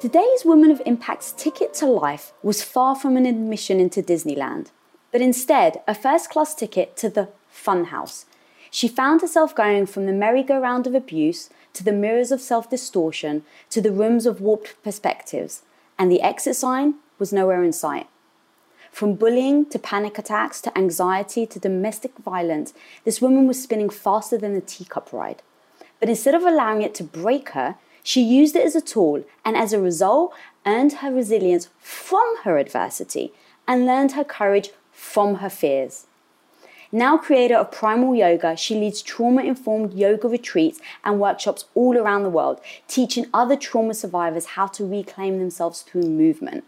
Today's Woman of Impact's ticket to life was far from an admission into Disneyland, but instead a first class ticket to the funhouse. She found herself going from the merry-go-round of abuse to the mirrors of self distortion to the rooms of warped perspectives, and the exit sign was nowhere in sight. From bullying to panic attacks to anxiety to domestic violence, this woman was spinning faster than a teacup ride. But instead of allowing it to break her, she used it as a tool and as a result earned her resilience from her adversity and learned her courage from her fears. Now creator of Primal Yoga, she leads trauma informed yoga retreats and workshops all around the world, teaching other trauma survivors how to reclaim themselves through movement.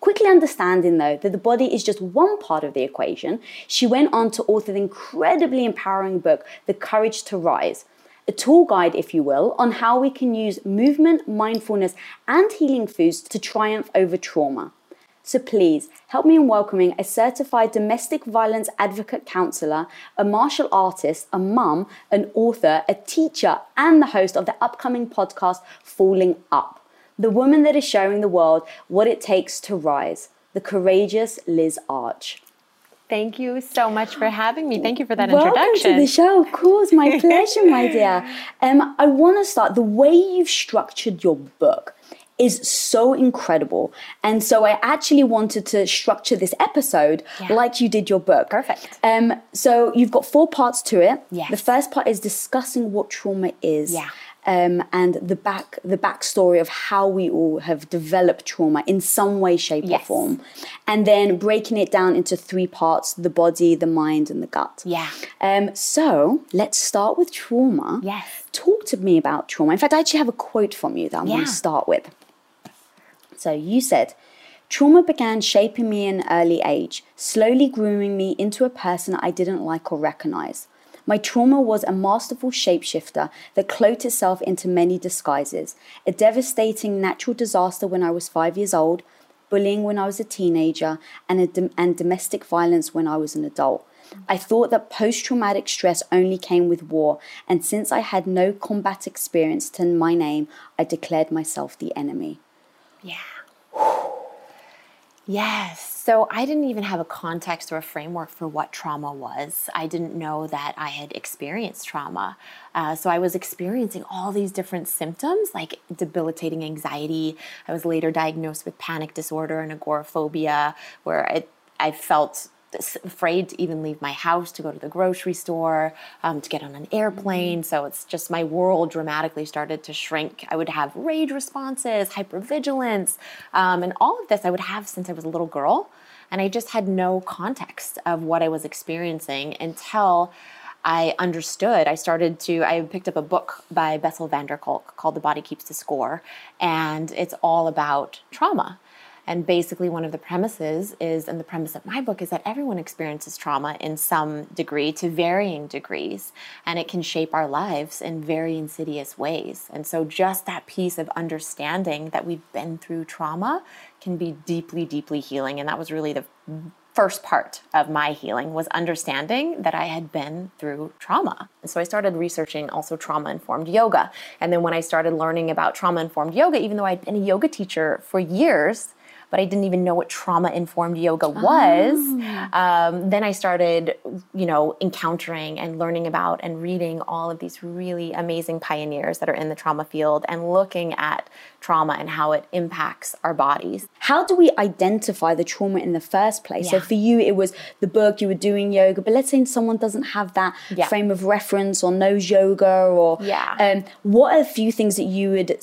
Quickly understanding, though, that the body is just one part of the equation, she went on to author the incredibly empowering book, The Courage to Rise, a tool guide, if you will, on how we can use movement, mindfulness, and healing foods to triumph over trauma. So please help me in welcoming a certified domestic violence advocate counselor, a martial artist, a mum, an author, a teacher, and the host of the upcoming podcast, Falling Up. The woman that is showing the world what it takes to rise, the courageous Liz Arch. Thank you so much for having me. Thank you for that Welcome introduction. to the show. Of course, my pleasure, my dear. Um, I want to start the way you've structured your book is so incredible. And so I actually wanted to structure this episode Yeah. like you did your book. Perfect. Um, so you've got four parts to it. Yes. The first part is discussing what trauma is. Yeah. Um, and the back the backstory of how we all have developed trauma in some way, shape, or form, and then breaking it down into three parts: the body, the mind, and the gut. Yeah. Um, so let's start with trauma. Yes. Talk to me about trauma. In fact, I actually have a quote from you that I'm going to start with. So you said, trauma began shaping me in an early age, slowly grooming me into a person I didn't like or recognize. My trauma was a masterful shapeshifter that cloaked itself into many disguises. A devastating natural disaster when I was five years old, bullying when I was a teenager, and, dom- and domestic violence when I was an adult. I thought that post traumatic stress only came with war, and since I had no combat experience to my name, I declared myself the enemy. Yeah. Yes. So I didn't even have a context or a framework for what trauma was. I didn't know that I had experienced trauma. Uh, so I was experiencing all these different symptoms like debilitating anxiety. I was later diagnosed with panic disorder and agoraphobia, where I, I felt afraid to even leave my house to go to the grocery store, um, to get on an airplane. So it's just my world dramatically started to shrink. I would have rage responses, hypervigilance, um, and all of this I would have since I was a little girl. And I just had no context of what I was experiencing until I understood. I started to, I picked up a book by Bessel van der Kolk called The Body Keeps the Score, and it's all about trauma. And basically, one of the premises is, and the premise of my book is that everyone experiences trauma in some degree to varying degrees, and it can shape our lives in very insidious ways. And so, just that piece of understanding that we've been through trauma can be deeply, deeply healing. And that was really the first part of my healing was understanding that I had been through trauma. And so I started researching also trauma informed yoga. And then when I started learning about trauma informed yoga, even though I'd been a yoga teacher for years, but I didn't even know what trauma informed yoga was. Um, then I started, you know, encountering and learning about and reading all of these really amazing pioneers that are in the trauma field and looking at trauma and how it impacts our bodies. How do we identify the trauma in the first place? So for you, it was the book, you were doing yoga, but let's say someone doesn't have that Yeah. frame of reference or knows yoga or Yeah. um, what are a few things that you would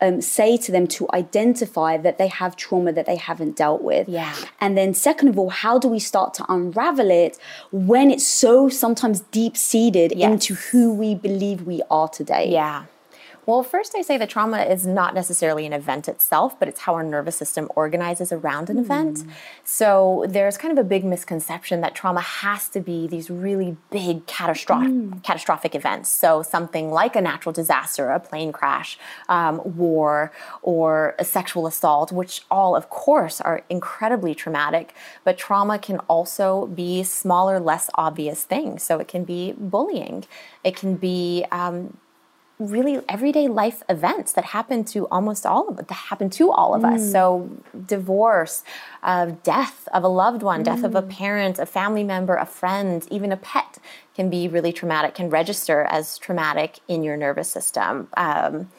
um, say to them to identify that they have trauma that they haven't dealt with? Yeah. And then second of all, how do we start to unravel it when it's so sometimes deep seated Yes. into who we believe we are today? Yeah. Well, first, I say that trauma is not necessarily an event itself, but it's how our nervous system organizes around an event. So there's kind of a big misconception that trauma has to be these really big catastrophic, catastrophic events. So something like a natural disaster, a plane crash, um, war, or a sexual assault, which all, of course, are incredibly traumatic. But trauma can also be smaller, less obvious things. So it can be bullying. It can be um, really everyday life events that happen to almost all of that happen to all of us. So, divorce, uh, death of a loved one, death of a parent, a family member, a friend, even a pet can be really traumatic, can register as traumatic in your nervous system. Um,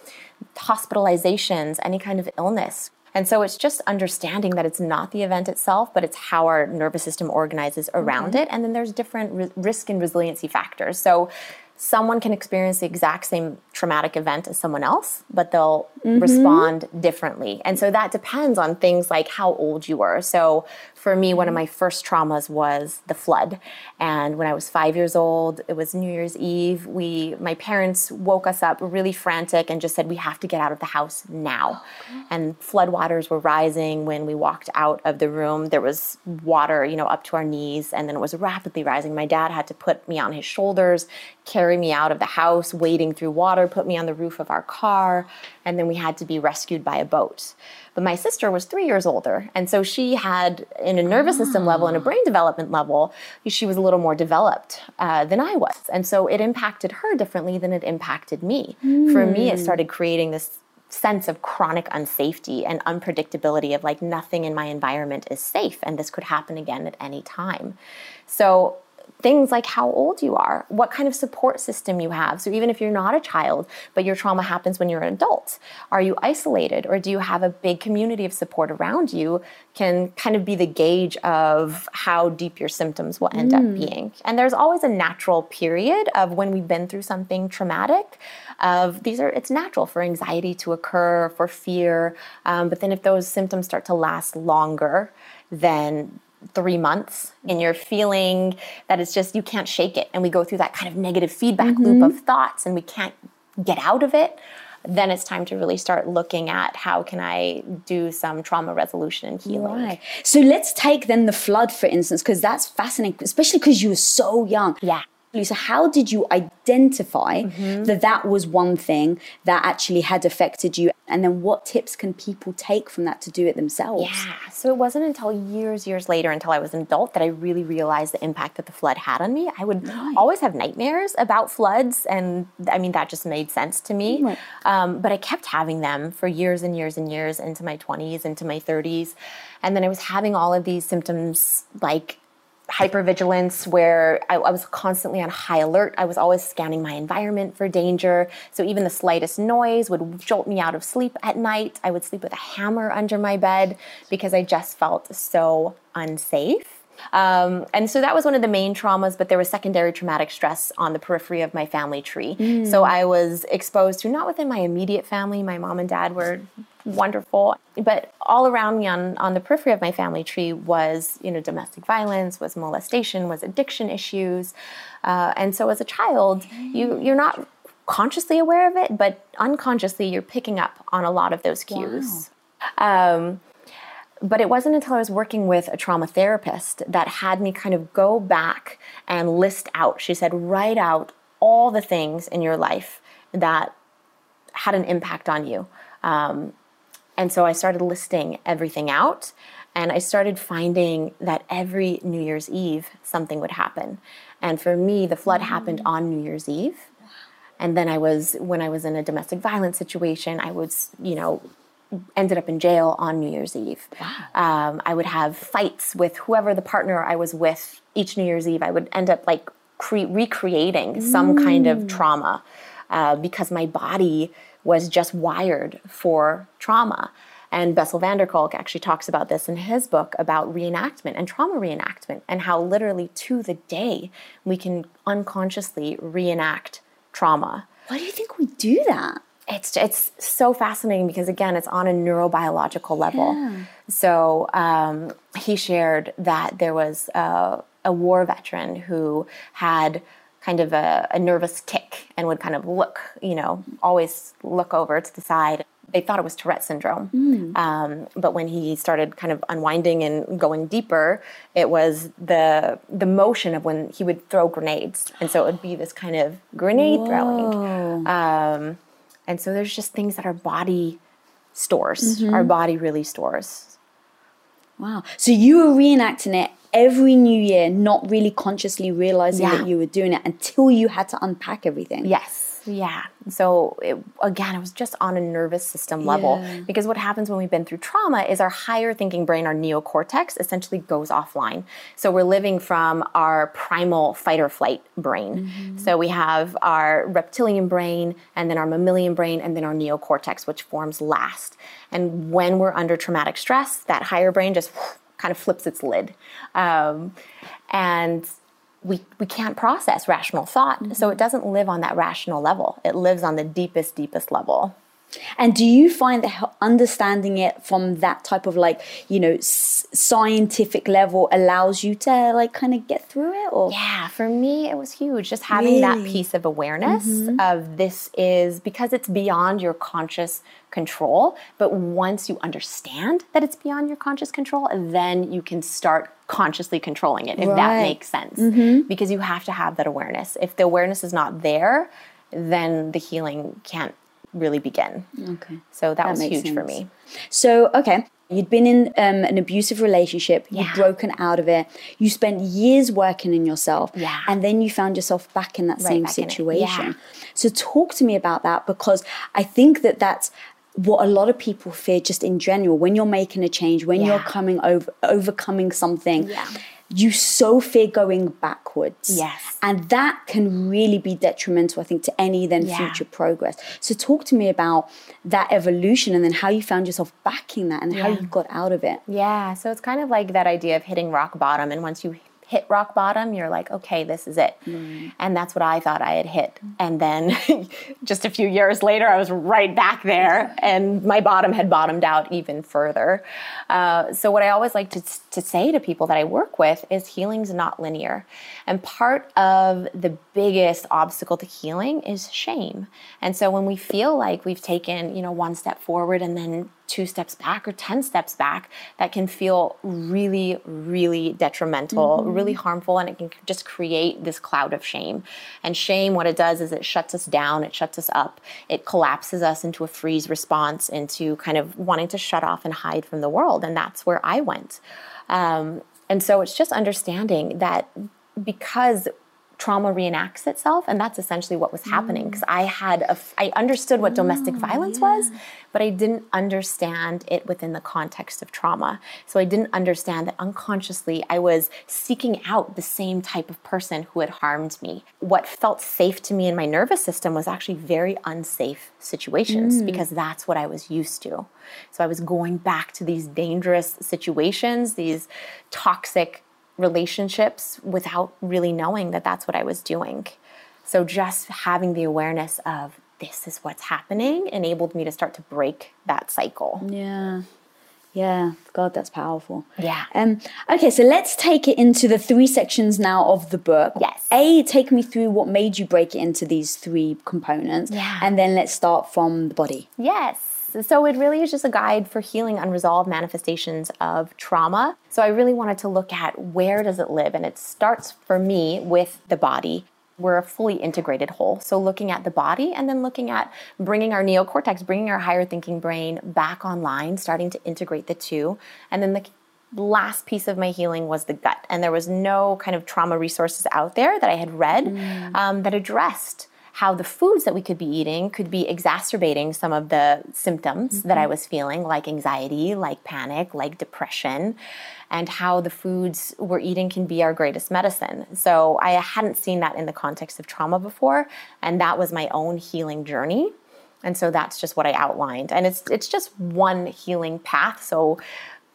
hospitalizations, any kind of illness. And so it's just understanding that it's not the event itself, but it's how our nervous system organizes around it. And then there's different ri- risk and resiliency factors. So someone can experience the exact same traumatic event as someone else, but they'll mm-hmm. respond differently. And so that depends on things like how old you were. So for me, one of my first traumas was the flood. And when I was five years old, it was New Year's Eve. We, my parents woke us up really frantic and just said, we have to get out of the house now. and floodwaters were rising when we walked out of the room. There was water, you know, up to our knees, and then it was rapidly rising. My dad had to put me on his shoulders, carry me out of the house, wading through water, put me on the roof of our car, and then we had to be rescued by a boat. But my sister was three years older, and so she had, in a nervous system level and a brain development level, she was a little more developed uh, than I was. And so it impacted her differently than it impacted me. For me, it started creating this sense of chronic unsafety and unpredictability of like nothing in my environment is safe and this could happen again at any time. So things like how old you are, what kind of support system you have. So even if you're not a child, but your trauma happens when you're an adult, are you isolated or do you have a big community of support around you can kind of be the gauge of how deep your symptoms will end up being. And there's always a natural period of when we've been through something traumatic of these are it's natural for anxiety to occur, for fear, um, but then if those symptoms start to last longer, then three months and you're feeling that it's just you can't shake it and we go through that kind of negative feedback loop of mm-hmm. thoughts and we can't get out of it then it's time to really start looking at how can i do some trauma resolution and healing Right. So let's take then the flood, for instance, because that's fascinating, especially because you were so young. Yeah. So how did you identify Mm-hmm. that that was one thing that actually had affected you? And then what tips can people take from that to do it themselves? Yeah. So it wasn't until years, years later, until I was an adult, that I really realized the impact that the flood had on me. I would always have nightmares about floods, and I mean that just made sense to me. Right. Um, but I kept having them for years and years and years into my twenties, into my thirties, and then I was having all of these symptoms like hypervigilance where I, I was constantly on high alert. I was always scanning my environment for danger. So even the slightest noise would jolt me out of sleep at night. I would sleep with a hammer under my bed because I just felt so unsafe. Um, and so that was one of the main traumas, but there was secondary traumatic stress on the periphery of my family tree. So I was exposed to not within my immediate family, my mom and dad were wonderful, but all around me on, on the periphery of my family tree was, you know, domestic violence, was molestation, was addiction issues. Uh, and so as a child, you, you're not consciously aware of it, but unconsciously you're picking up on a lot of those cues. Um, but it wasn't until I was working with a trauma therapist that had me kind of go back and list out. She said, write out all the things in your life that had an impact on you. Um, and so I started listing everything out. And I started finding that every New Year's Eve, something would happen. And for me, the flood happened on New Year's Eve. And then I was, when I was in a domestic violence situation, I was, you know, ended up in jail on New Year's Eve. Um, I would have fights with whoever the partner I was with each New Year's Eve. I would end up like cre- recreating some kind of trauma uh, because my body was just wired for trauma. And Bessel van der Kolk actually talks about this in his book about reenactment and trauma reenactment and how literally to the day we can unconsciously reenact trauma Why do you think we do that? It's it's so fascinating because again it's on a neurobiological level. So um, he shared that there was a, a war veteran who had kind of a, a nervous tic and would kind of look you know always look over to the side. They thought it was Tourette syndrome. Um, but when he started kind of unwinding and going deeper, it was the the motion of when he would throw grenades, and so it would be this kind of grenade throwing. Um, and so there's just things that our body stores. Mm-hmm. Our body really stores. Wow. So you were reenacting it every new year, not really consciously realizing Yeah. that you were doing it until you had to unpack everything. Yes. Yeah. So it, again, it was just on a nervous system level Yeah. because what happens when we've been through trauma is our higher thinking brain, our neocortex, essentially goes offline. So we're living from our primal fight or flight brain. So we have our reptilian brain and then our mammalian brain and then our neocortex, which forms last. And when we're under traumatic stress, that higher brain just kind of flips its lid. Um, and we, we can't process rational thought. Mm-hmm. So it doesn't live on that rational level. It lives on the deepest, deepest level. And do you find that understanding it from that type of like, you know, s- scientific level allows you to like kind of get through it or? Yeah, for me, it was huge. Just having that piece of awareness mm-hmm. of this is because it's beyond your conscious control. But once you understand that it's beyond your conscious control, then you can start consciously controlling it, if that makes sense. Mm-hmm. Because you have to have that awareness. If the awareness is not there, then the healing can't really begin. Okay. So that, That was huge for me. So, okay, you'd been in um, an abusive relationship, yeah. you'd broken out of it, you spent years working in yourself, Yeah. and then you found yourself back in that same in it, situation. yeah. So, talk to me about that because I think that that's what a lot of people fear just in general when you're making a change when you're coming over overcoming something Yeah. You so fear going backwards Yes. and that can really be detrimental i think to any then Yeah. future progress so talk to me about that evolution and then how you found yourself backing that and how you got out of it Yeah, so it's kind of like that idea of hitting rock bottom. And once you hit rock bottom, you're like, okay, this is it. And that's what I thought I had hit. And then just a few years later, I was right back there, and my bottom had bottomed out even further. Uh, so, what I always like to, to say to people that I work with is healing's not linear. And part of the biggest obstacle to healing is shame. And so, when we feel like we've taken, you know, one step forward and then two steps back or 10 steps back, that can feel really, really detrimental, really harmful, and it can just create this cloud of shame. And shame, what it does is it shuts us down, it shuts us up, it collapses us into a freeze response, into kind of wanting to shut off and hide from the world. And that's where I went. Um, and so it's just understanding that because trauma reenacts itself and that's essentially what was happening because i had a i understood what domestic ah, violence was but i didn't understand it within the context of trauma. So i didn't understand that unconsciously i was seeking out the same type of person who had harmed me. What felt safe to me in my nervous system was actually very unsafe situations mm. because that's what i was used to. So i was going back to these dangerous situations these toxic relationships without really knowing that that's what I was doing. So just having the awareness of this is what's happening enabled me to start to break that cycle. yeah yeah god that's powerful Yeah. um okay so let's take it into the three sections now of the book Yes. a take me through what made you break it into these three components Yeah. and then let's start from the body Yes. So it really is just a guide for healing unresolved manifestations of trauma. So I really wanted to look at where does it live and it starts for me with the body. We're a fully integrated whole. So looking at the body and then looking at bringing our neocortex, bringing our higher thinking brain back online, starting to integrate the two. And then the last piece of my healing was the gut. And there was no kind of trauma resources out there that I had read um, that addressed how the foods that we could be eating could be exacerbating some of the symptoms that I mm-hmm. was feeling, like anxiety, like panic, like depression, and how the foods we're eating can be our greatest medicine. So I hadn't seen that in the context of trauma before, and that was my own healing journey. And so that's just what I outlined. And it's it's just one healing path. So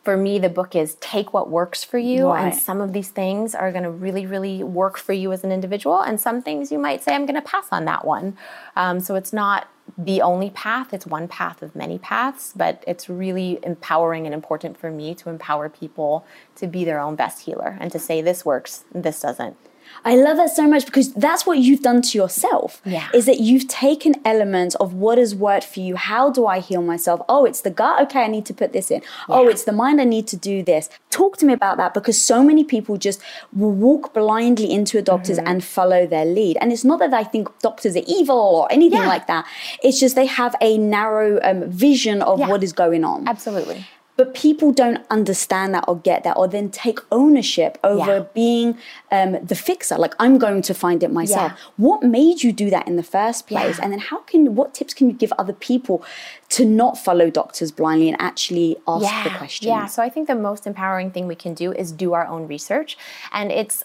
for me, the book is take what works for you. Right. And some of these things are going to really, really work for you as an individual. And some things you might say, I'm going to pass on that one. Um, so it's not the only path, it's one path of many paths, but it's really empowering and important for me to empower people to be their own best healer and to say, this works, this doesn't. I love that so much because that's what you've done to yourself. Yeah. Is that you've taken elements of what has worked for you. How do I heal myself? Oh, it's the gut. Okay, I need to put this in. Oh, it's the mind. I need to do this. Talk to me about that because so many people just will walk blindly into a doctor's Mm-hmm. and follow their lead. And it's not that I think doctors are evil or anything Yeah. like that. It's just they have a narrow um, vision of Yeah. what is going on. Absolutely. But people don't understand that or get that or then take ownership over Yeah. being um, the fixer like i'm going to find it myself Yeah. what made you do that in the first place Yeah. and then how can what tips can you give other people to not follow doctors blindly and actually ask the questions Yeah, so I think the most empowering thing we can do is do our own research. And it's,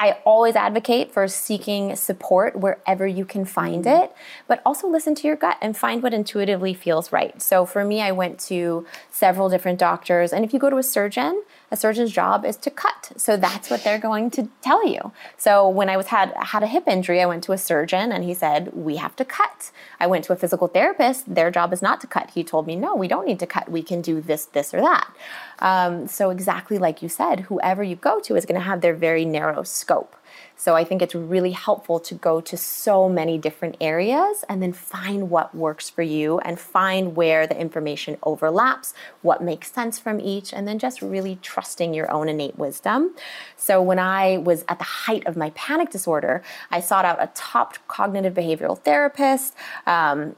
I always advocate for seeking support wherever you can find Mm. it, but also listen to your gut and find what intuitively feels right. So for me, I went to several different doctors. And if you go to a surgeon, a surgeon's job is to cut. So that's what they're going to tell you. So when I was had had a hip injury, I went to a surgeon and he said, "We have to cut." I went to a physical therapist. Their job is not to cut. He told me, "No, we don't need to cut. We can do this, this, or that." Um, so exactly like you said, whoever you go to is going to have their very narrow scope. So I think it's really helpful to go to so many different areas and then find what works for you and find where the information overlaps, what makes sense from each, and then just really trusting your own innate wisdom. So when I was at the height of my panic disorder, I sought out a top cognitive behavioral therapist. Um,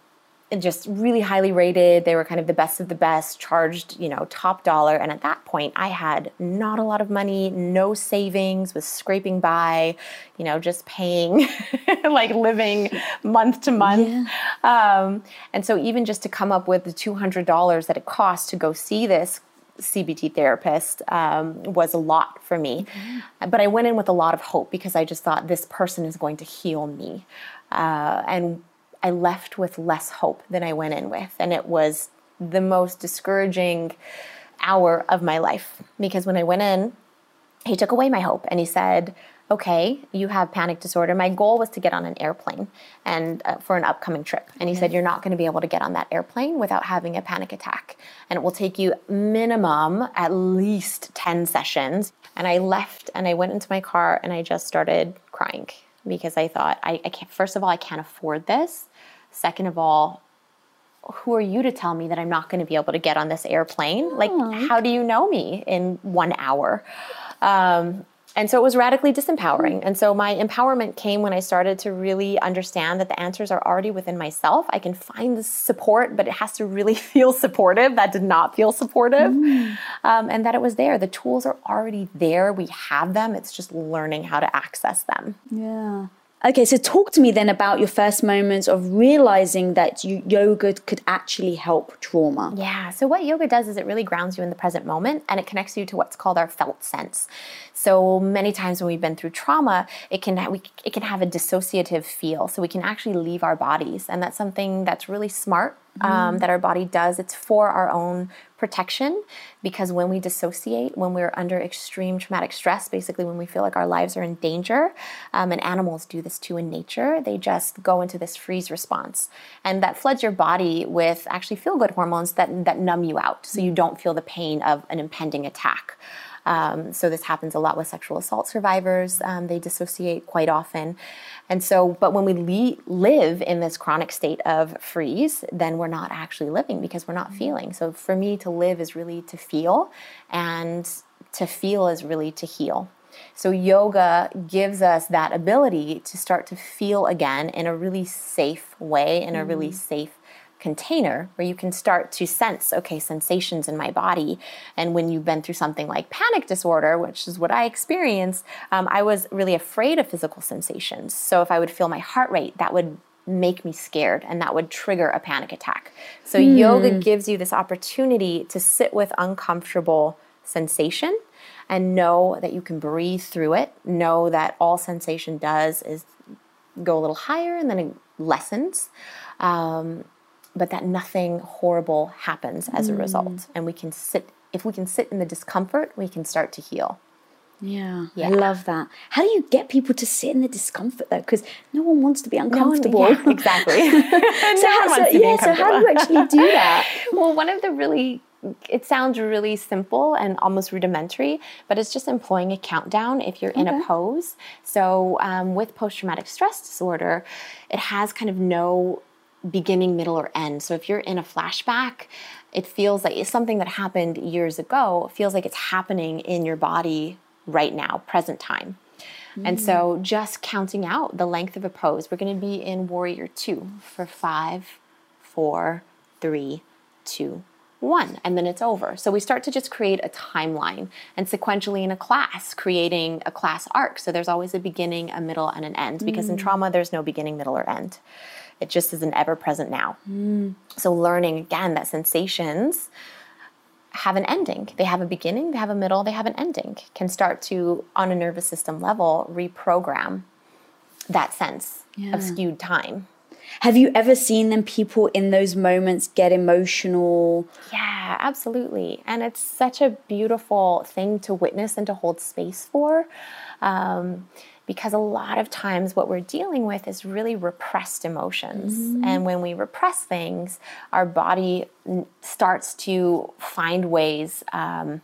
just really highly rated. They were kind of the best of the best, charged, you know, top dollar. And at that point, I had not a lot of money, no savings, was scraping by, you know, just paying, like living month to month. Um, and so even just to come up with the $200 that it cost to go see this CBT therapist um, was a lot for me. But I went in with a lot of hope because I just thought this person is going to heal me. Uh, and I left with less hope than I went in with. And it was the most discouraging hour of my life because when I went in, he took away my hope and he said, okay, you have panic disorder. My goal was to get on an airplane and uh, for an upcoming trip. And he said, you're not going to be able to get on that airplane without having a panic attack. And it will take you minimum at least 10 sessions. And I left and I went into my car and I just started crying because I thought, I, I can't, first of all, I can't afford this. Second of all, who are you to tell me that I'm not going to be able to get on this airplane? Like, how do you know me in one hour? Um, and so it was radically disempowering. And so my empowerment came when I started to really understand that the answers are already within myself. I can find the support, but it has to really feel supportive. That did not feel supportive. Um, and that it was there. The tools are already there. We have them. It's just learning how to access them. Yeah. Okay, so talk to me then about your first moments of realizing that you, yoga could actually help trauma. Yeah. So what yoga does is it really grounds you in the present moment and it connects you to what's called our felt sense. So many times when we've been through trauma, it can we, it can have a dissociative feel. So we can actually leave our bodies, and that's something that's really smart um, that our body does. It's for our own protection because when we dissociate, when we're under extreme traumatic stress, basically when we feel like our lives are in danger, um, and animals do this too in nature, they just go into this freeze response, and that floods your body with actually feel good hormones that that numb you out, so you don't feel the pain of an impending attack. Um, so this happens a lot with sexual assault survivors. Um, they dissociate quite often, and so. But when we le- live in this chronic state of freeze, then we're not actually living because we're not feeling. So for me, to live is really to feel, and to feel is really to heal. So yoga gives us that ability to start to feel again in a really safe way, in a really safe container where you can start to sense okay sensations in my body. And when you've been through something like panic disorder which is what i experienced um, i was really afraid of physical sensations. So if i would feel my heart rate that would make me scared and that would trigger a panic attack. So yoga gives you this opportunity to sit with uncomfortable sensation and know that you can breathe through it know that all sensation does is go a little higher and then it lessens. Um, but that nothing horrible happens as a result and we can sit if we can sit in the discomfort we can start to heal Yeah, Yeah. I love that. How do you get people to sit in the discomfort though? Because no one wants to be uncomfortable. No, Yeah, exactly so how, so, yeah, so how do you actually do that? well one of the really it sounds really simple and almost rudimentary, but it's just employing a countdown if you're in a pose. So, um, with post traumatic stress disorder, it has kind of no beginning, middle, or end. So, if you're in a flashback, it feels like it's something that happened years ago, it feels like it's happening in your body right now, present time. And so, mm. just counting out the length of a pose, we're going to be in Warrior Two for five, four, three, two, one, and then it's over. So we start to just create a timeline and sequentially in a class, creating a class arc. So there's always a beginning, a middle, and an end because in mm. trauma, there's no beginning, middle, or end. It just is an ever present now. Hmm. So learning again that sensations have an ending. They have a beginning, they have a middle, they have an ending. Can start to, on a nervous system level, reprogram that sense of skewed time. Have you ever seen them people in those moments get emotional? Yeah, absolutely. And it's such a beautiful thing to witness and to hold space for. Um, because a lot of times what we're dealing with is really repressed emotions. And when we repress things, our body starts to find ways. Um,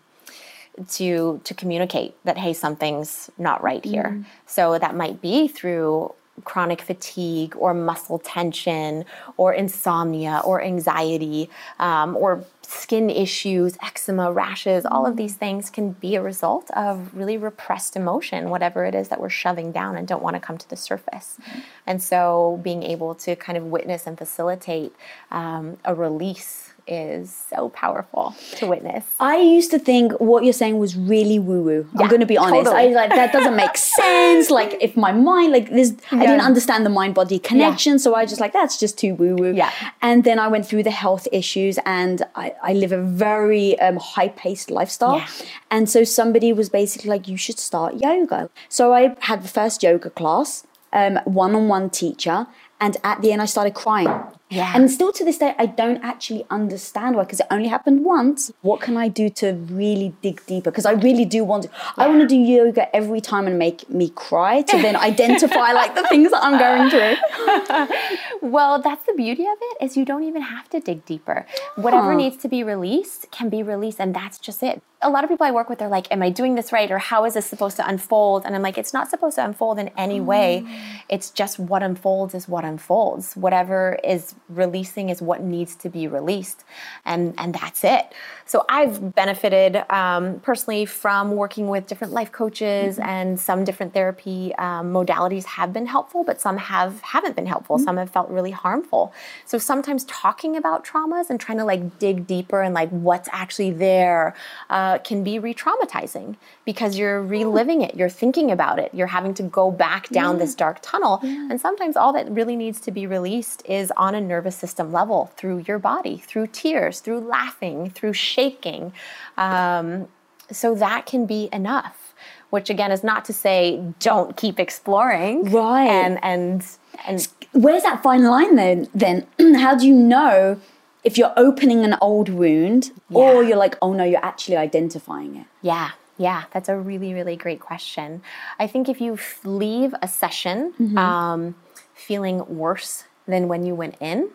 to to communicate that hey something's not right here so that might be through chronic fatigue or muscle tension or insomnia or anxiety um, or skin issues eczema rashes all of these things can be a result of really repressed emotion whatever it is that we're shoving down and don't want to come to the surface. And so being able to kind of witness and facilitate um, a release is so powerful to witness I used to think what you're saying was really woo woo. I'm going to be honest. I totally. like that doesn't make sense. Like if my mind, like this, I didn't understand the mind body connection. So I just like that's just too woo woo. Yeah. And then I went through the health issues, and I, I live a very um, high paced lifestyle. Yeah. And so somebody was basically like, you should start yoga. So I had the first yoga class, one on one teacher, and at the end I started crying. Yeah. And still to this day, I don't actually understand why, because it only happened once. What can I do to really dig deeper? Because I really do want to. I want to do yoga every time and make me cry to then identify like the things that I'm going through. Well, that's the beauty of it is you don't even have to dig deeper. Whatever needs to be released can be released and that's just it. A lot of people I work with are like, am I doing this right or how is this supposed to unfold? And I'm like, it's not supposed to unfold in any way. Mm. It's just what unfolds is what unfolds. Whatever is releasing is what needs to be released. And and that's it. So I've benefited um, personally from working with different life coaches and some different therapy um, modalities have been helpful, but some have haven't been helpful. Some have felt really harmful. So sometimes talking about traumas and trying to like dig deeper and like what's actually there uh, can be re-traumatizing because you're reliving it, you're thinking about it, you're having to go back down this dark tunnel. And sometimes all that really needs to be released is on a nervous system level through your body, through tears, through laughing, through shaking. Um, so that can be enough. Which again is not to say don't keep exploring, Right. And and and Where's that fine line then? Then how do you know if you're opening an old wound or you're like, oh no, you're actually identifying it? Yeah, yeah, that's a really, really great question. I think if you f- leave a session um, feeling worse than when you went in,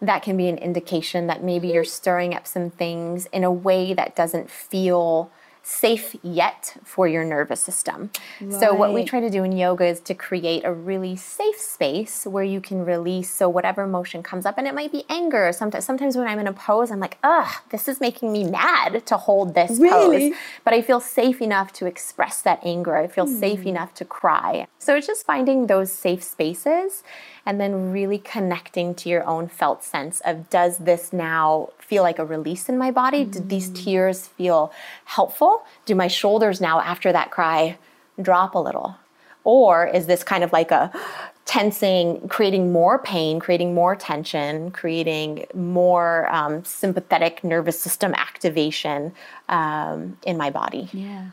that can be an indication that maybe you're stirring up some things in a way that doesn't feel safe yet for your nervous system. So what we try to do in yoga is to create a really safe space where you can release so whatever emotion comes up and it might be anger. Sometimes sometimes when I'm in a pose I'm like, "Ugh, this is making me mad to hold this Really? pose." But I feel safe enough to express that anger. I feel safe hmm. enough to cry. So it's just finding those safe spaces and then really connecting to your own felt sense of does this now feel like a release in my body? Did these tears feel helpful? Do my shoulders now after that cry drop a little? Or is this kind of like a tensing, creating more pain, creating more tension, creating more um, sympathetic nervous system activation um, in my body? Yeah.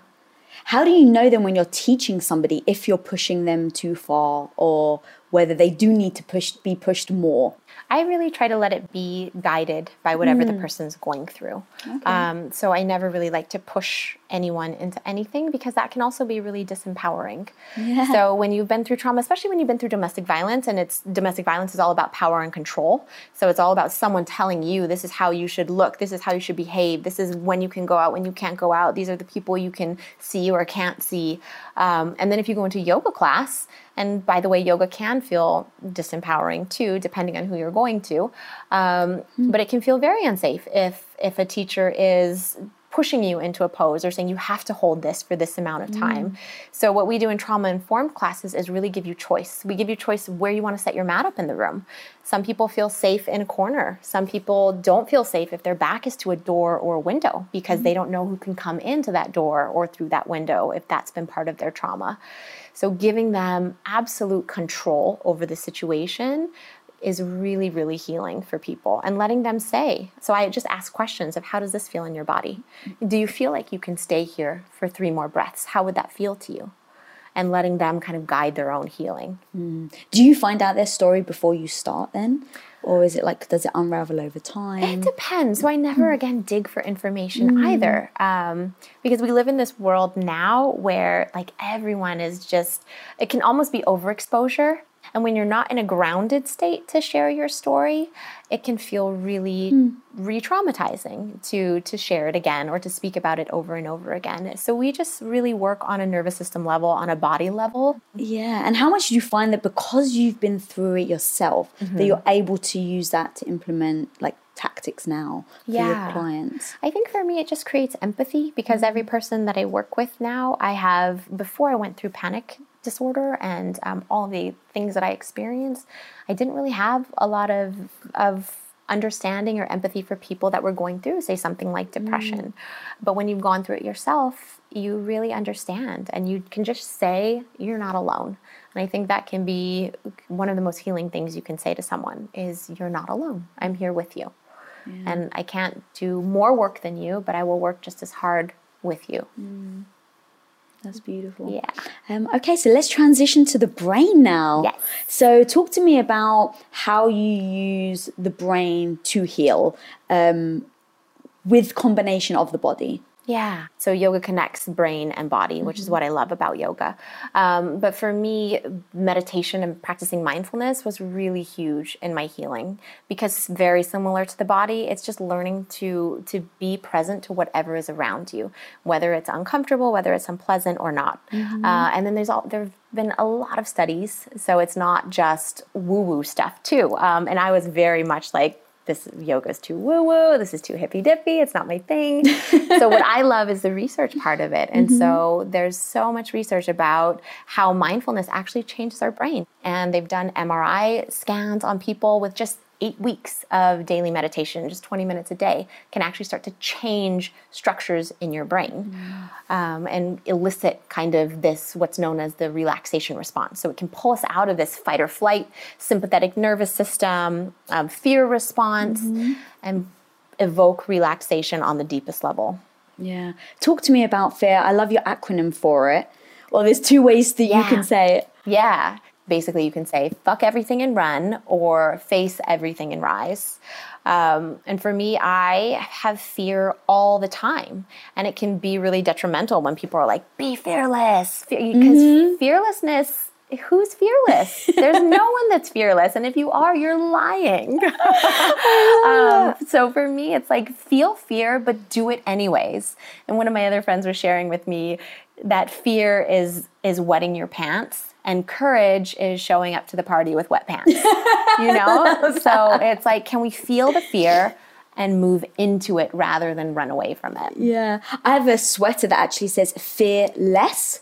How do you know then when you're teaching somebody if you're pushing them too far or whether they do need to push be pushed more? I really try to let it be guided by whatever the person's going through. Um, so I never really like to push anyone into anything because that can also be really disempowering. yeah. So when you've been through trauma, especially when you've been through domestic violence, and it's domestic violence is all about power and control. So it's all about someone telling you this is how you should look, this is how you should behave, this is when you can go out, when you can't go out. These are the people you can see or can't see. Um, and then if you go into yoga class, and by the way, yoga can feel disempowering too, depending on who you're going to. Um, hmm. But it can feel very unsafe if if a teacher is pushing you into a pose or saying you have to hold this for this amount of time. Hmm. So what we do in trauma informed classes is really give you choice. We give you choice of where you want to set your mat up in the room. Some people feel safe in a corner. Some people don't feel safe if their back is to a door or a window because hmm. they don't know who can come into that door or through that window if that's been part of their trauma. So giving them absolute control over the situation is really, really healing for people and letting them say. So I just ask questions of how does this feel in your body? Do you feel like you can stay here for three more breaths? How would that feel to you? And letting them kind of guide their own healing. Hmm. Do you find out their story before you start then? Or is it like, does it unravel over time? It depends. So I never hmm. again dig for information hmm. either, um, because we live in this world now where like everyone is just. It can almost be overexposure, and when you're not in a grounded state to share your story, it can feel really re-traumatizing to to share it again or to speak about it over and over again. So we just really work on a nervous system level, on a body level. Yeah, and how much do you find that because you've been through it yourself, Mm-hmm. that you're able to use that to implement like tactics now for your Yeah. clients? I think for me, it just creates empathy because every person that I work with now, I have, before I went through panic disorder and um, all of the things that I experienced, I didn't really have a lot of, of understanding or empathy for people that were going through, say, something like depression. But when you've gone through it yourself, you really understand and you can just say, you're not alone. And I think that can be one of the most healing things you can say to someone is you're not alone. I'm here with you. And I can't do more work than you, but I will work just as hard with you. That's beautiful. Yeah. Um, okay, so let's transition to the brain now. Yes. So, talk to me about how you use the brain to heal um, with combination of the body. Yeah. So yoga connects brain and body, which is what I love about yoga. Um, but for me, meditation and practicing mindfulness was really huge in my healing because very similar to the body, it's just learning to to be present to whatever is around you, whether it's uncomfortable, whether it's unpleasant or not. Uh, and then there's all there've been a lot of studies, so it's not just woo woo stuff too. Um, and I was very much like this yoga is too woo woo, this is too hippy dippy, it's not my thing. so, what I love is the research part of it. And so, mm-hmm. there's so much research about how mindfulness actually changes our brain. And they've done MRI scans on people with just eight weeks of daily meditation, just 20 minutes a day, can actually start to change structures in your brain um, and elicit kind of this, what's known as the relaxation response. So it can pull us out of this fight or flight, sympathetic nervous system, um, fear response, and evoke relaxation on the deepest level. Yeah. Talk to me about fear. I love your acronym for it. Well, there's two ways that you can say it. Yeah. Basically, you can say fuck everything and run or face everything and rise. Um, and for me, I have fear all the time. And it can be really detrimental when people are like, be fearless. Because fearlessness, who's fearless? There's no one that's fearless. And if you are, you're lying. um, so for me, it's like feel fear, but do it anyways. And one of my other friends was sharing with me that fear is is wetting your pants and courage is showing up to the party with wet pants. you know? so it's like can we feel the fear and move into it rather than run away from it? Yeah. I have a sweater that actually says fear less.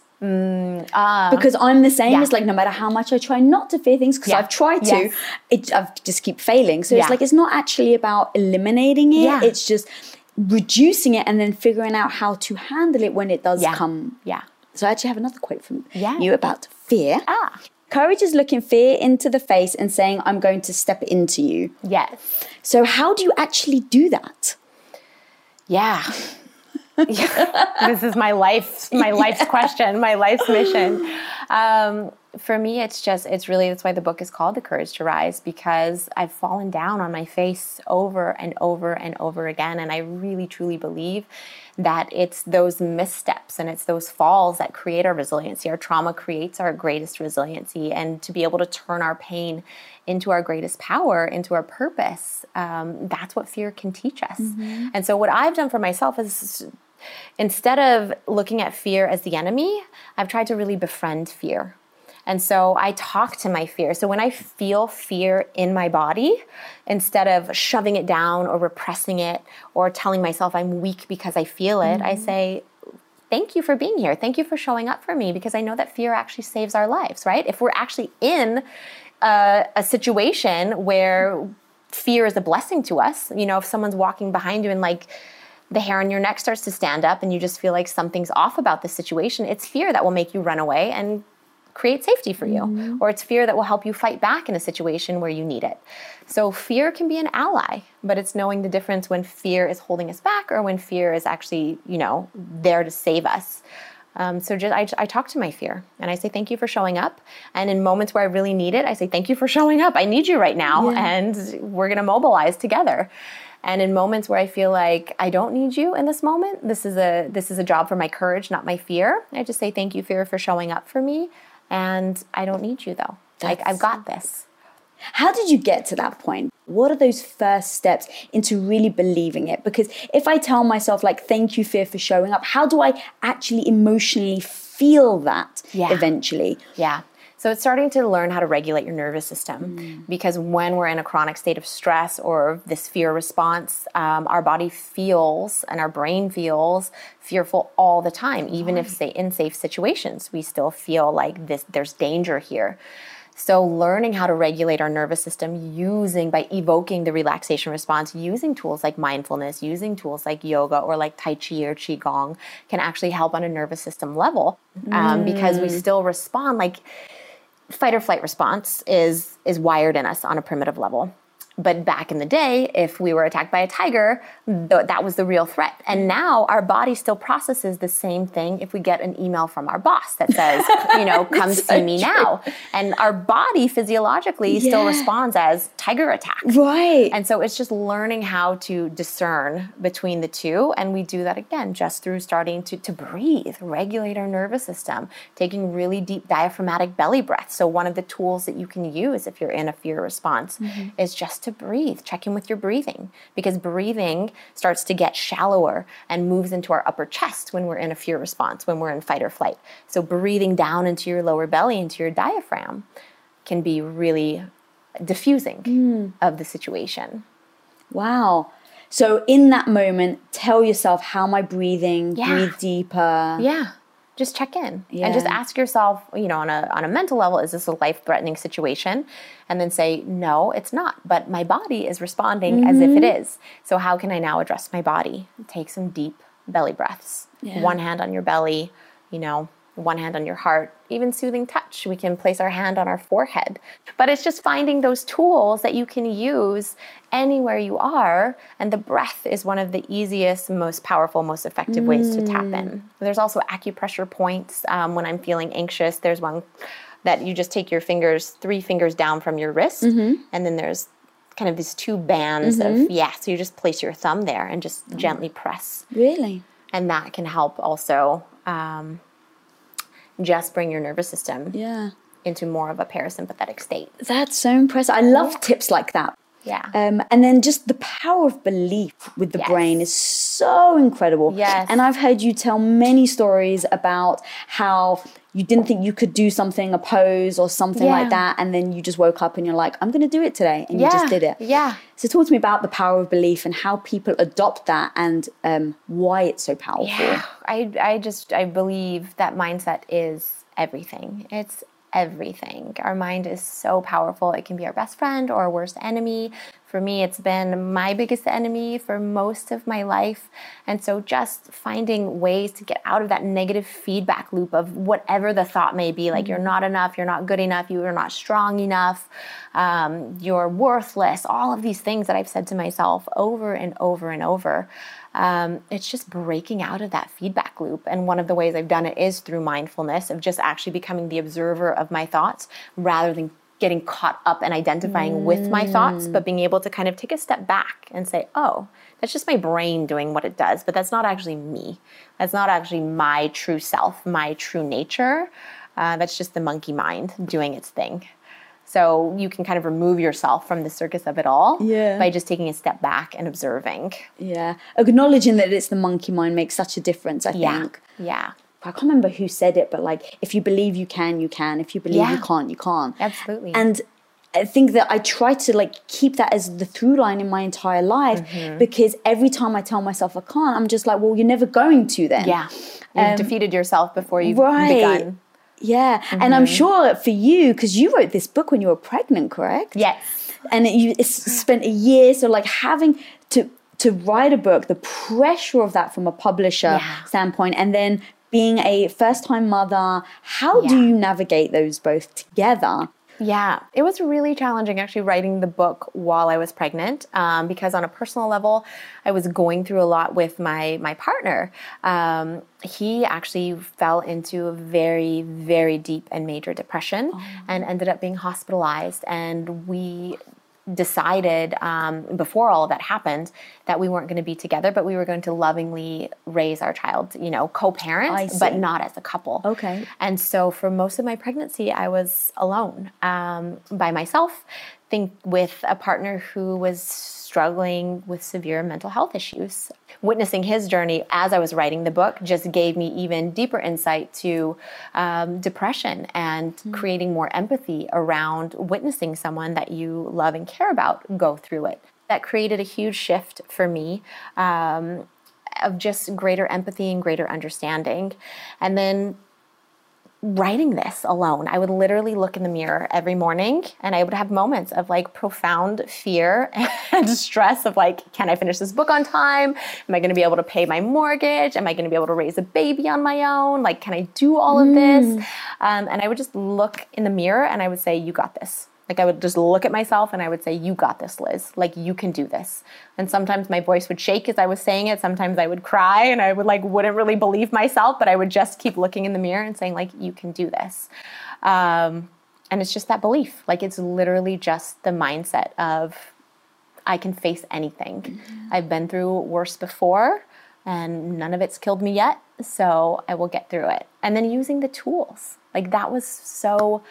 Ah. because I'm the same. Yeah. It's like no matter how much I try not to fear things, because Yeah. I've tried to, Yes. it I just keep failing. So it's like it's not actually about eliminating it. Yeah. It's just reducing it and then figuring out how to handle it when it does Yeah. come. Yeah. So I actually have another quote from Yeah. you about fear. Ah. Courage is looking fear into the face and saying, I'm going to step into you. Yes. So, how do you actually do that? Yeah. this is my life, my life's question, my life's mission. Um, for me, it's just, it's really, that's why the book is called The Courage to Rise, because I've fallen down on my face over and over and over again. And I really, truly believe that it's those missteps and it's those falls that create our resiliency. Our trauma creates our greatest resiliency. And to be able to turn our pain into our greatest power, into our purpose, um, that's what fear can teach us. And so, what I've done for myself is instead of looking at fear as the enemy, I've tried to really befriend fear. And so I talk to my fear. So when I feel fear in my body, instead of shoving it down or repressing it or telling myself I'm weak because I feel it, I mm-hmm. say, thank you for being here. Thank you for showing up for me because I know that fear actually saves our lives, right? If we're actually in a, a situation where fear is a blessing to us, you know, if someone's walking behind you and like the hair on your neck starts to stand up and you just feel like something's off about the situation, it's fear that will make you run away and create safety for you, mm-hmm. or it's fear that will help you fight back in a situation where you need it. So, fear can be an ally, but it's knowing the difference when fear is holding us back or when fear is actually, you know, there to save us. Um, so just I, I, talk to my fear and I say thank you for showing up. And in moments where I really need it, I say thank you for showing up. I need you right now, yeah. and we're going to mobilize together. And in moments where I feel like I don't need you in this moment, this is a this is a job for my courage, not my fear. I just say thank you, fear, for showing up for me. And I don't need you though. That's, like I've got this. How did you get to that point? What are those first steps into really believing it? Because if I tell myself, like, thank you, fear, for showing up, how do I actually emotionally feel that yeah. eventually? Yeah. So it's starting to learn how to regulate your nervous system mm. because when we're in a chronic state of stress or this fear response, um, our body feels and our brain feels fearful all the time. Even if, say, in safe situations, we still feel like this. There's danger here. So, learning how to regulate our nervous system using by evoking the relaxation response, using tools like mindfulness, using tools like yoga or like Tai Chi or Qigong can actually help on a nervous system level um, mm. because we mm. still respond like fight or flight response is is wired in us on a primitive level. But back in the day, if we were attacked by a tiger, th- that was the real threat. And now our body still processes the same thing if we get an email from our boss that says, you know, come see so me true. now. And our body physiologically yeah. still responds as tiger attack. Right. And so it's just learning how to discern between the two. And we do that again just through starting to, to breathe, regulate our nervous system, taking really deep diaphragmatic belly breaths. So one of the tools that you can use if you're in a fear response mm-hmm. is just to breathe. Check in with your breathing because breathing starts to get shallower and moves into our upper chest when we're in a fear response, when we're in fight or flight. So, breathing down into your lower belly, into your diaphragm, can be really diffusing mm. of the situation. Wow. So, in that moment, tell yourself, how am I breathing? Yeah. Breathe deeper. Yeah just check in yeah. and just ask yourself you know on a on a mental level is this a life threatening situation and then say no it's not but my body is responding mm-hmm. as if it mm-hmm. so how can i now address my body take some deep belly breaths yeah. one hand on your belly you know one hand on your heart, even soothing touch. We can place our hand on our forehead. But it's just finding those tools that you can use anywhere you are. And the breath is one of the easiest, most powerful, most effective mm. ways to tap in. Mm. There's also acupressure points um, when I'm feeling anxious. There's one that you just take your fingers, three fingers down from your wrist, mm-hmm. and then there's kind of these two bands mm-hmm. of, yeah, so you just place your thumb there and just mm. gently press. Really? And that can help also. Um, just bring your nervous system yeah. into more of a parasympathetic state. That's so impressive. I love tips like that. Yeah. Um, and then just the power of belief with the yes. brain is so incredible. Yes. And I've heard you tell many stories about how you didn't think you could do something, a pose or something yeah. like that, and then you just woke up and you're like, I'm going to do it today, and yeah. you just did it. Yeah. So talk to me about the power of belief and how people adopt that and um, why it's so powerful. Yeah. I I just I believe that mindset is everything. It's everything. Our mind is so powerful. It can be our best friend or our worst enemy. For me, it's been my biggest enemy for most of my life. And so, just finding ways to get out of that negative feedback loop of whatever the thought may be like, mm-hmm. you're not enough, you're not good enough, you're not strong enough, um, you're worthless, all of these things that I've said to myself over and over and over. Um, it's just breaking out of that feedback loop. And one of the ways I've done it is through mindfulness of just actually becoming the observer of my thoughts rather than getting caught up and identifying mm. with my thoughts, but being able to kind of take a step back and say, oh, that's just my brain doing what it does, but that's not actually me. That's not actually my true self, my true nature. Uh, that's just the monkey mind doing its thing. So you can kind of remove yourself from the circus of it all yeah. by just taking a step back and observing. Yeah. Acknowledging that it's the monkey mind makes such a difference, I yeah. think. Yeah. I can't remember who said it, but like, if you believe you can, you can. If you believe Yeah. you can't, you can't. Absolutely. And I think that I try to like keep that as the through line in my entire life Mm-hmm. because every time I tell myself I can't, I'm just like, well, you're never going to then. yeah. You've defeated yourself before you've Um, Right. begun. Yeah. And Mm-hmm. I'm sure for you, because you wrote this book when you were pregnant, correct? Yes. and it, you it's spent a year so like having to to write a book the pressure of that from a publisher Yeah. standpoint and then being a first time mother how do you navigate those both together? Yeah, it was really challenging actually writing the book while I was pregnant um, because on a personal level, I was going through a lot with my my partner. Um, he actually fell into a very very deep and major depression and ended up being hospitalized, and we decided um, before all of that happened that we weren't going to be together, but we were going to lovingly raise our child, you know, co-parent, but not as a couple. Okay. And so for most of my pregnancy, I was alone um, by myself, think with a partner who was struggling with severe mental health issues. Witnessing his journey as I was writing the book just gave me even deeper insight to um, depression and creating more empathy around witnessing someone that you love and care about go through it. That created a huge shift for me. Um, of just greater empathy and greater understanding. And then writing this alone, I would literally look in the mirror every morning and I would have moments of like profound fear and stress of like, can I finish this book on time? Am I going to be able to pay my mortgage? Am I going to be able to raise a baby on my own? Like, can I do all of this? Um, and I would just look in the mirror and I would say, You got this. Like I would just look at myself and I would say, "You got this, Liz. Like you can do this." And sometimes my voice would shake as I was saying it. Sometimes I would cry and I would like wouldn't really believe myself, but I would just keep looking in the mirror and saying, "Like you can do this." Um, and it's just that belief. Like it's literally just the mindset of I can face anything. I've been through worse before and none of it's killed me yet, so I will get through it. And then using the tools. Like that was so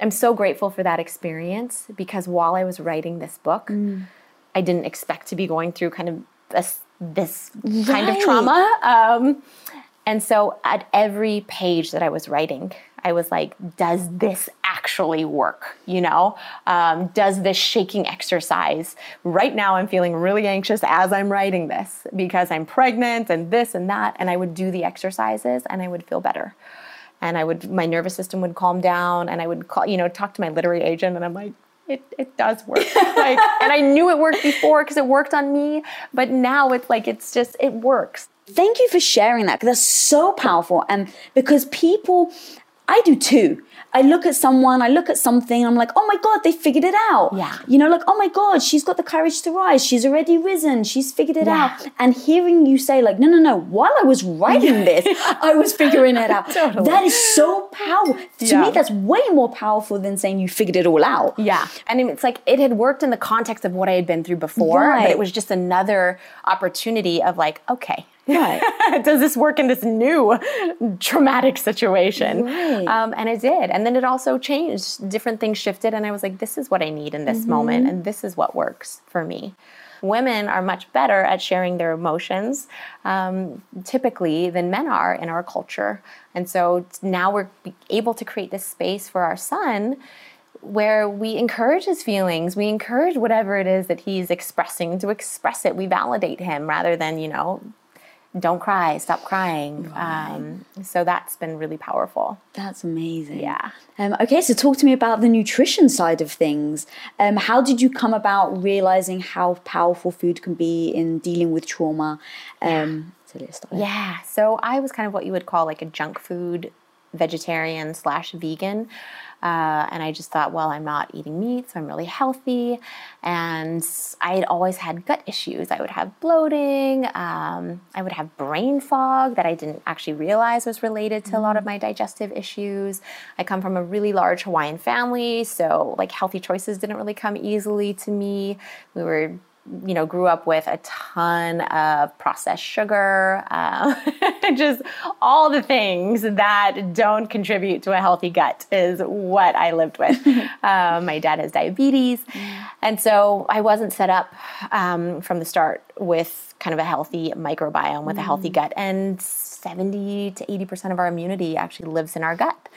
I'm so grateful for that experience because while I was writing this book, I didn't expect to be going through kind of this, this kind of trauma. Um, and so at every page that I was writing, I was like, does this actually work? You know, um, does this shaking exercise? Right now, I'm feeling really anxious as I'm writing this because I'm pregnant and this and that. And I would do the exercises and I would feel better. And I would, my nervous system would calm down and I would call, you know, talk to my literary agent and I'm like, it, it does work. like, and I knew it worked before because it worked on me, but now it's like, it's just, it works. Thank you for sharing that because that's so powerful. And because people, I do too. I look at someone, I look at something, I'm like, oh my God, they figured it out. Yeah. You know, like, oh my God, she's got the courage to rise. She's already risen. She's figured it Yeah. out. And hearing you say, like, no, no, no, while I was writing this, I was figuring it out. Totally. That is so powerful. To Yeah. me, that's way more powerful than saying you figured it all out. Yeah. And it's like it had worked in the context of what I had been through before, right. but it was just another opportunity of like, okay, Right. does this work in this new traumatic situation? Right. Um, and it did. And then it also changed. Different things shifted. And I was like, this is what I need in this moment. And this is what works for me. Women are much better at sharing their emotions um, typically than men are in our culture. And so now we're able to create this space for our son where we encourage his feelings, we encourage whatever it is that he's expressing to express it. We validate him rather than, you know, don't cry, stop crying. Um, so that's been really powerful. That's amazing. Yeah. Um, okay, so talk to me about the nutrition side of things. Um, how did you come about realizing how powerful food can be in dealing with trauma? Um, so let's start. Yeah. So I was kind of what you would call like a junk food vegetarian slash vegan. Uh, and I just thought, well, I'm not eating meat, so I'm really healthy. And I had always had gut issues. I would have bloating. Um, I would have brain fog that I didn't actually realize was related to a lot of my digestive issues. I come from a really large Hawaiian family, so like healthy choices didn't really come easily to me. We were you know, grew up with a ton of processed sugar, uh, just all the things that don't contribute to a healthy gut is what I lived with. um, my dad has diabetes. And so I wasn't set up um, from the start with kind of a healthy microbiome, with a healthy gut. And 70 to 80% of our immunity actually lives in our gut.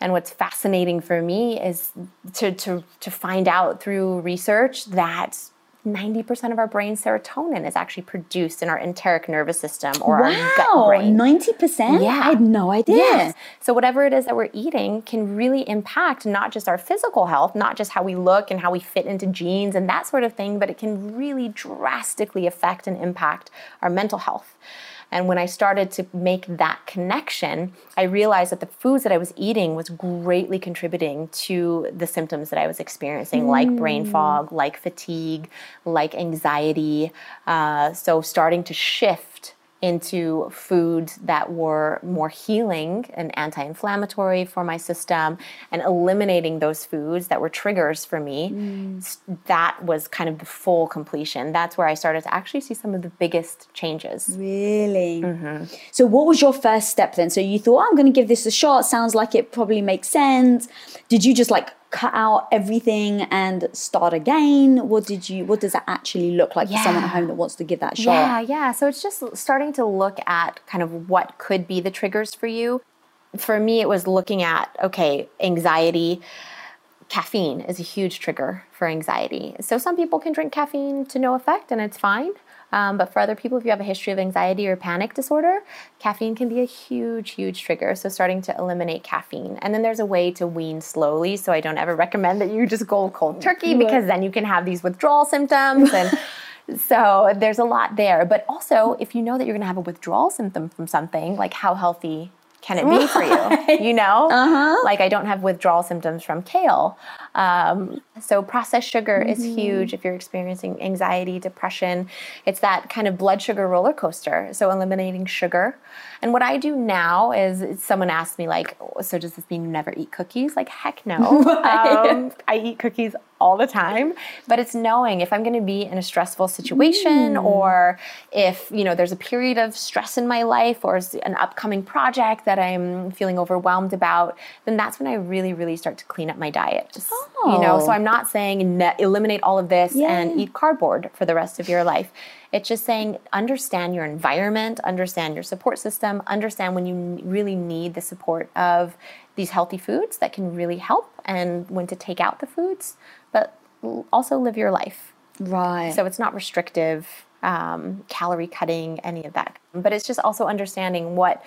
And what's fascinating for me is to, to, to find out through research that 90% of our brain serotonin is actually produced in our enteric nervous system or our gut Wow, brain. 90%? Yeah. I had no idea. Yes. So whatever it is that we're eating can really impact not just our physical health, not just how we look and how we fit into jeans and that sort of thing, but it can really drastically affect and impact our mental health. And when I started to make that connection, I realized that the foods that I was eating was greatly contributing to the symptoms that I was experiencing, like brain fog, like fatigue, like anxiety. Uh, so starting to shift into foods that were more healing and anti inflammatory for my system and eliminating those foods that were triggers for me. s- That was kind of the full completion. That's where I started to actually see some of the biggest changes. Really? Mm-hmm. So, what was your first step then? So, you thought, I'm going to give this a shot. Sounds like it probably makes sense. Did you just like cut out everything and start again? What did you, what does that actually look like for someone at home that wants to give that shot? Yeah, yeah. So it's just starting to look at kind of what could be the triggers for you. For me, it was looking at, okay, anxiety. Caffeine is a huge trigger for anxiety. So some people can drink caffeine to no effect and it's fine. Um, but for other people, if you have a history of anxiety or panic disorder, caffeine can be a huge, huge trigger. So starting to eliminate caffeine. And then there's a way to wean slowly. So I don't ever recommend that you just go cold turkey because then you can have these withdrawal symptoms and so there's a lot there. But also, if you know that you're going to have a withdrawal symptom from something, like how healthy can it be for you? You know, like I don't have withdrawal symptoms from kale. Um, so processed sugar is huge if you're experiencing anxiety, depression. It's that kind of blood sugar roller coaster. So eliminating sugar. And what I do now is someone asked me like, so does this mean you never eat cookies? Like heck no. Um, I eat cookies all the time, but it's knowing if I'm going to be in a stressful situation or if, you know, there's a period of stress in my life or an upcoming project that I'm feeling overwhelmed about, then that's when I really, really start to clean up my diet. Just, You know, Oh. so I'm not saying ne- eliminate all of this Yeah. and eat cardboard for the rest of your life. It's just saying understand your environment, understand your support system, understand when you really need the support of these healthy foods that can really help and when to take out the foods, but also live your life. Right. So it's not restrictive, um, calorie cutting, any of that. But it's just also understanding what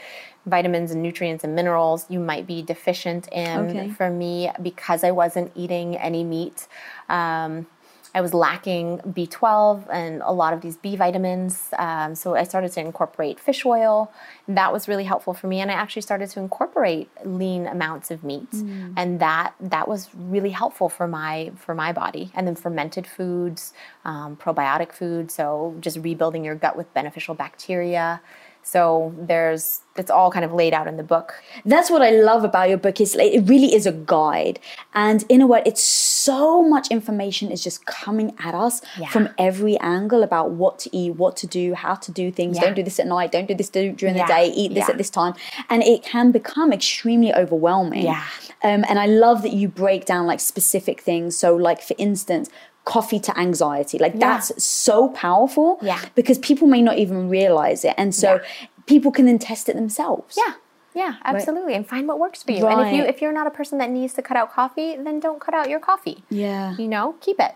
vitamins and nutrients and minerals you might be deficient in. Okay. For me, because I wasn't eating any meat, um, I was lacking B12 and a lot of these B vitamins. Um, so I started to incorporate fish oil. That was really helpful for me. And I actually started to incorporate lean amounts of meat. And that that was really helpful for my for my body. And then fermented foods, um, probiotic foods. So just rebuilding your gut with beneficial bacteria. So there's it's all kind of laid out in the book. That's what I love about your book. Is like, it really is a guide, and in a way, it's so much information is just coming at us Yeah. from every angle about what to eat, what to do, how to do things. Yeah. Don't do this at night. Don't do this during Yeah. the day. Eat this at this time, and it can become extremely overwhelming. Yeah. Um, and I love that you break down like specific things. So, like for instance. Coffee to anxiety, like that's so powerful Yeah. because people may not even realize it, and so people can then test it themselves. Yeah. Yeah, absolutely. And find what works for you. And if you if you're not a person that needs to cut out coffee, then don't cut out your coffee. Yeah. You know, keep it.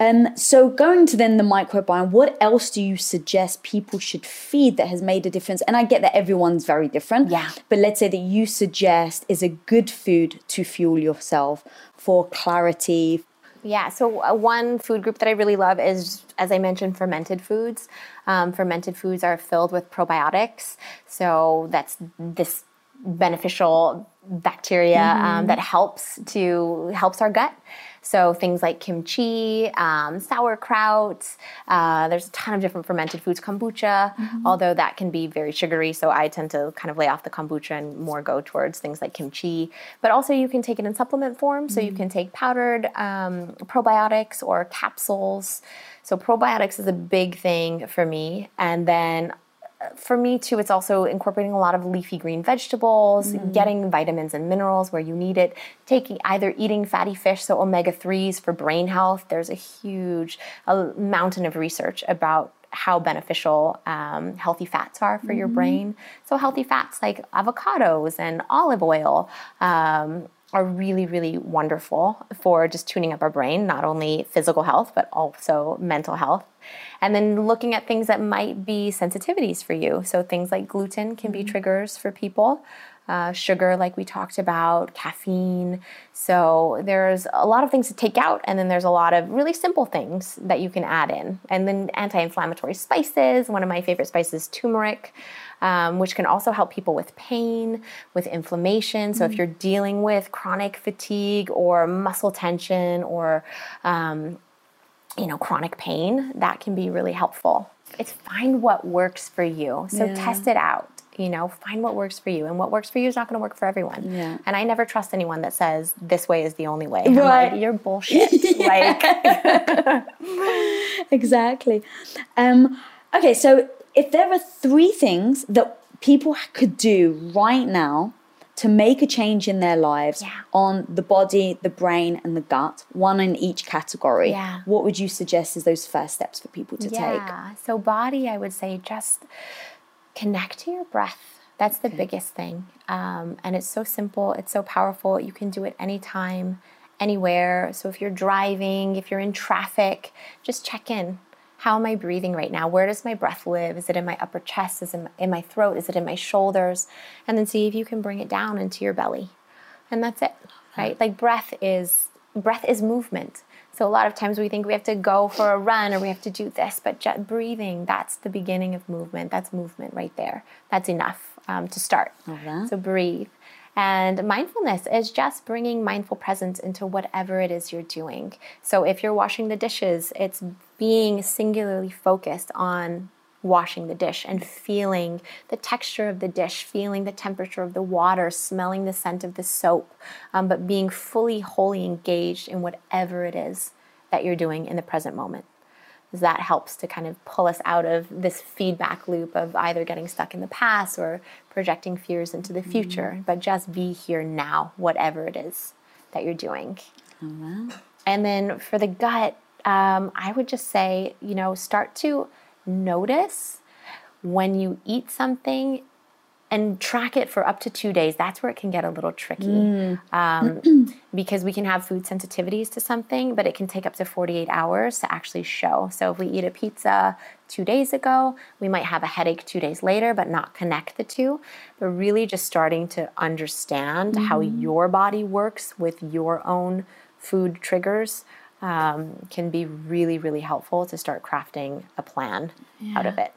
Um, so going to then the microbiome, what else do you suggest people should feed that has made a difference? And I get that everyone's very different. Yeah. But let's say that you suggest is a good food to fuel yourself for clarity. Yeah, so uh, one food group that I really love is, as I mentioned, fermented foods. Um, fermented foods are filled with probiotics. So that's this beneficial bacteria um, that helps to helps our gut. So things like kimchi, um, sauerkraut. Uh, there's a ton of different fermented foods. Kombucha, although that can be very sugary, so I tend to kind of lay off the kombucha and more go towards things like kimchi. But also, you can take it in supplement form. So you can take powdered um, probiotics or capsules. So probiotics is a big thing for me, and then for me too, it's also incorporating a lot of leafy green vegetables, getting vitamins and minerals where you need it, taking either eating fatty fish, so omega 3s for brain health. There's a huge a mountain of research about how beneficial um, healthy fats are for your brain. So, healthy fats like avocados and olive oil. Um, are really, really wonderful for just tuning up our brain, not only physical health, but also mental health. And then looking at things that might be sensitivities for you. So things like gluten can be triggers for people. Uh, sugar, like we talked about, caffeine. So there's a lot of things to take out, and then there's a lot of really simple things that you can add in. And then anti inflammatory spices. One of my favorite spices, turmeric. Um, which can also help people with pain, with inflammation. So, if you're dealing with chronic fatigue or muscle tension or um, you know chronic pain, that can be really helpful. It's find what works for you. So Yeah. test it out. You know, find what works for you, and what works for you is not going to work for everyone. Yeah. And I never trust anyone that says this way is the only way. Right. like, you're bullshit. like, exactly. Um, okay, so if there are three things that people could do right now to make a change in their lives Yeah. on the body, the brain, and the gut, one in each category, Yeah. what would you suggest is those first steps for people to take? Yeah. So body, I would say just connect to your breath. That's the biggest thing. Um, and it's so simple. It's so powerful. You can do it anytime, anywhere. So if you're driving, if you're in traffic, just check in. How am I breathing right now? Where does my breath live? Is it in my upper chest? Is it in my, throat? Is it in my shoulders? And then see if you can bring it down into your belly. And that's it, right? Like breath is breath is movement. So a lot of times we think we have to go for a run or we have to do this, but just breathing, that's the beginning of movement. That's movement right there. That's enough um, to start. that. So breathe. And mindfulness is just bringing mindful presence into whatever it is you're doing. So if you're washing the dishes, it's being singularly focused on washing the dish and feeling the texture of the dish, feeling the temperature of the water, smelling the scent of the soap, um, but being fully, wholly engaged in whatever it is that you're doing in the present moment. That helps to kind of pull us out of this feedback loop of either getting stuck in the past or projecting fears into the future, but just be here now, whatever it is that you're doing. And then for the gut, um, I would just say, you know, start to notice when you eat something and track it for up to two days. That's where it can get a little tricky um, because we can have food sensitivities to something, but it can take up to 48 hours to actually show. So if we eat a pizza two days ago, we might have a headache two days later, but not connect the two. But really just starting to understand how your body works with your own food triggers um, can be really, really helpful to start crafting a plan out of it.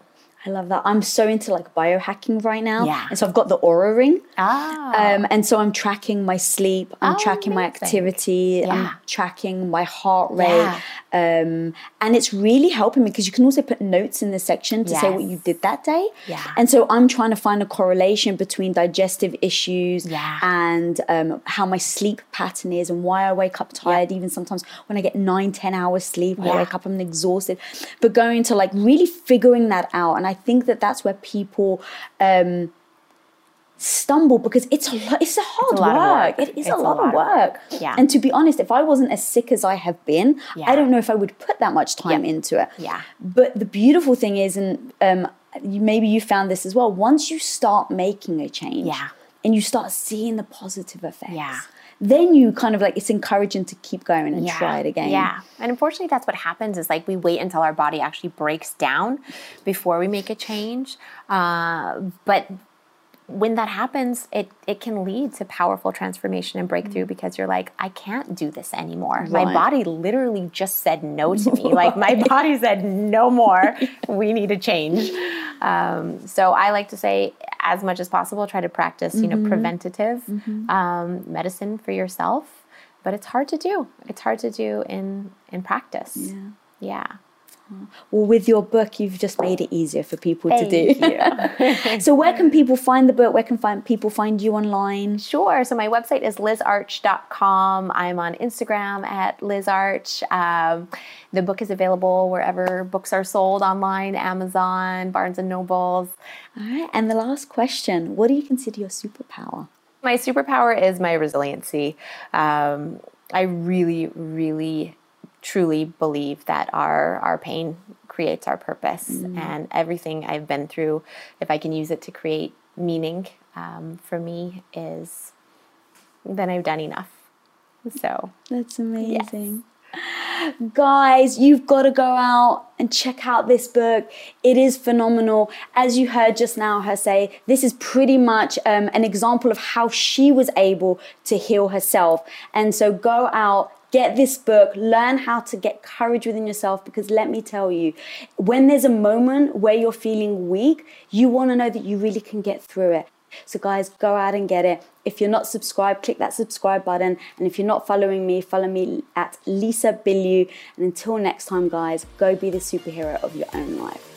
I love that. I'm so into like biohacking right now. Yeah. And so I've got the Oura Ring. Ah, Um, and so I'm tracking my sleep, I'm Oh, tracking my activity, Yeah. I'm tracking my heart rate. Yeah. Um, and it's really helping me because you can also put notes in the section to say what you did that day. Yeah. And so I'm trying to find a correlation between digestive issues Yeah. and um, how my sleep pattern is and why I wake up tired. Even sometimes when I get nine, 10 hours sleep, I wake up, I'm exhausted. But going to like really figuring that out. And I think that that's where people. Um, stumble because it's a lot it's a hard a work. work. it is It's a lot, of work Yeah. and to be honest if i wasn't as sick as i have been Yeah. i don't know if i would put that much time Yep. into it Yeah. but the beautiful thing is and um you, maybe you found this as well once you start making a change Yeah. and you start seeing the positive effects Yeah. then you kind of like it's encouraging to keep going and try it again Yeah. And unfortunately, that's what happens is like we wait until our body actually breaks down before we make a change. Uh, but when that happens, it, it can lead to powerful transformation and breakthrough because you're like, I can't do this anymore. My body literally just said no to me. Like, my body said, no more. We need a change. Um, so I like to say, as much as possible, try to practice, you know, preventative um, medicine for yourself. But it's hard to do. It's hard to do in in practice. Yeah. Well with your book you've just made it easier for people to do Thank so where can people find the book where can find people find you online Sure. So my website is lizarch.com. I'm on Instagram at lizarch. Um, the book is available wherever books are sold online, Amazon, Barnes and Nobles. all right and the last question what do you consider your superpower My superpower is my resiliency. Um, I really, really, truly believe that our our pain creates our purpose. And everything I've been through, if I can use it to create meaning um, for me, is then I've done enough. So That's amazing. Guys, you've got to go out and check out this book. It is phenomenal. As you heard just now, her say, this is pretty much um, an example of how she was able to heal herself. And so go out, get this book, learn how to get courage within yourself because let me tell you, when there's a moment where you're feeling weak, you want to know that you really can get through it. So, guys, go out and get it. If you're not subscribed, click that subscribe button. And if you're not following me, follow me at Lisa Bilyeu. And until next time, guys, go be the superhero of your own life.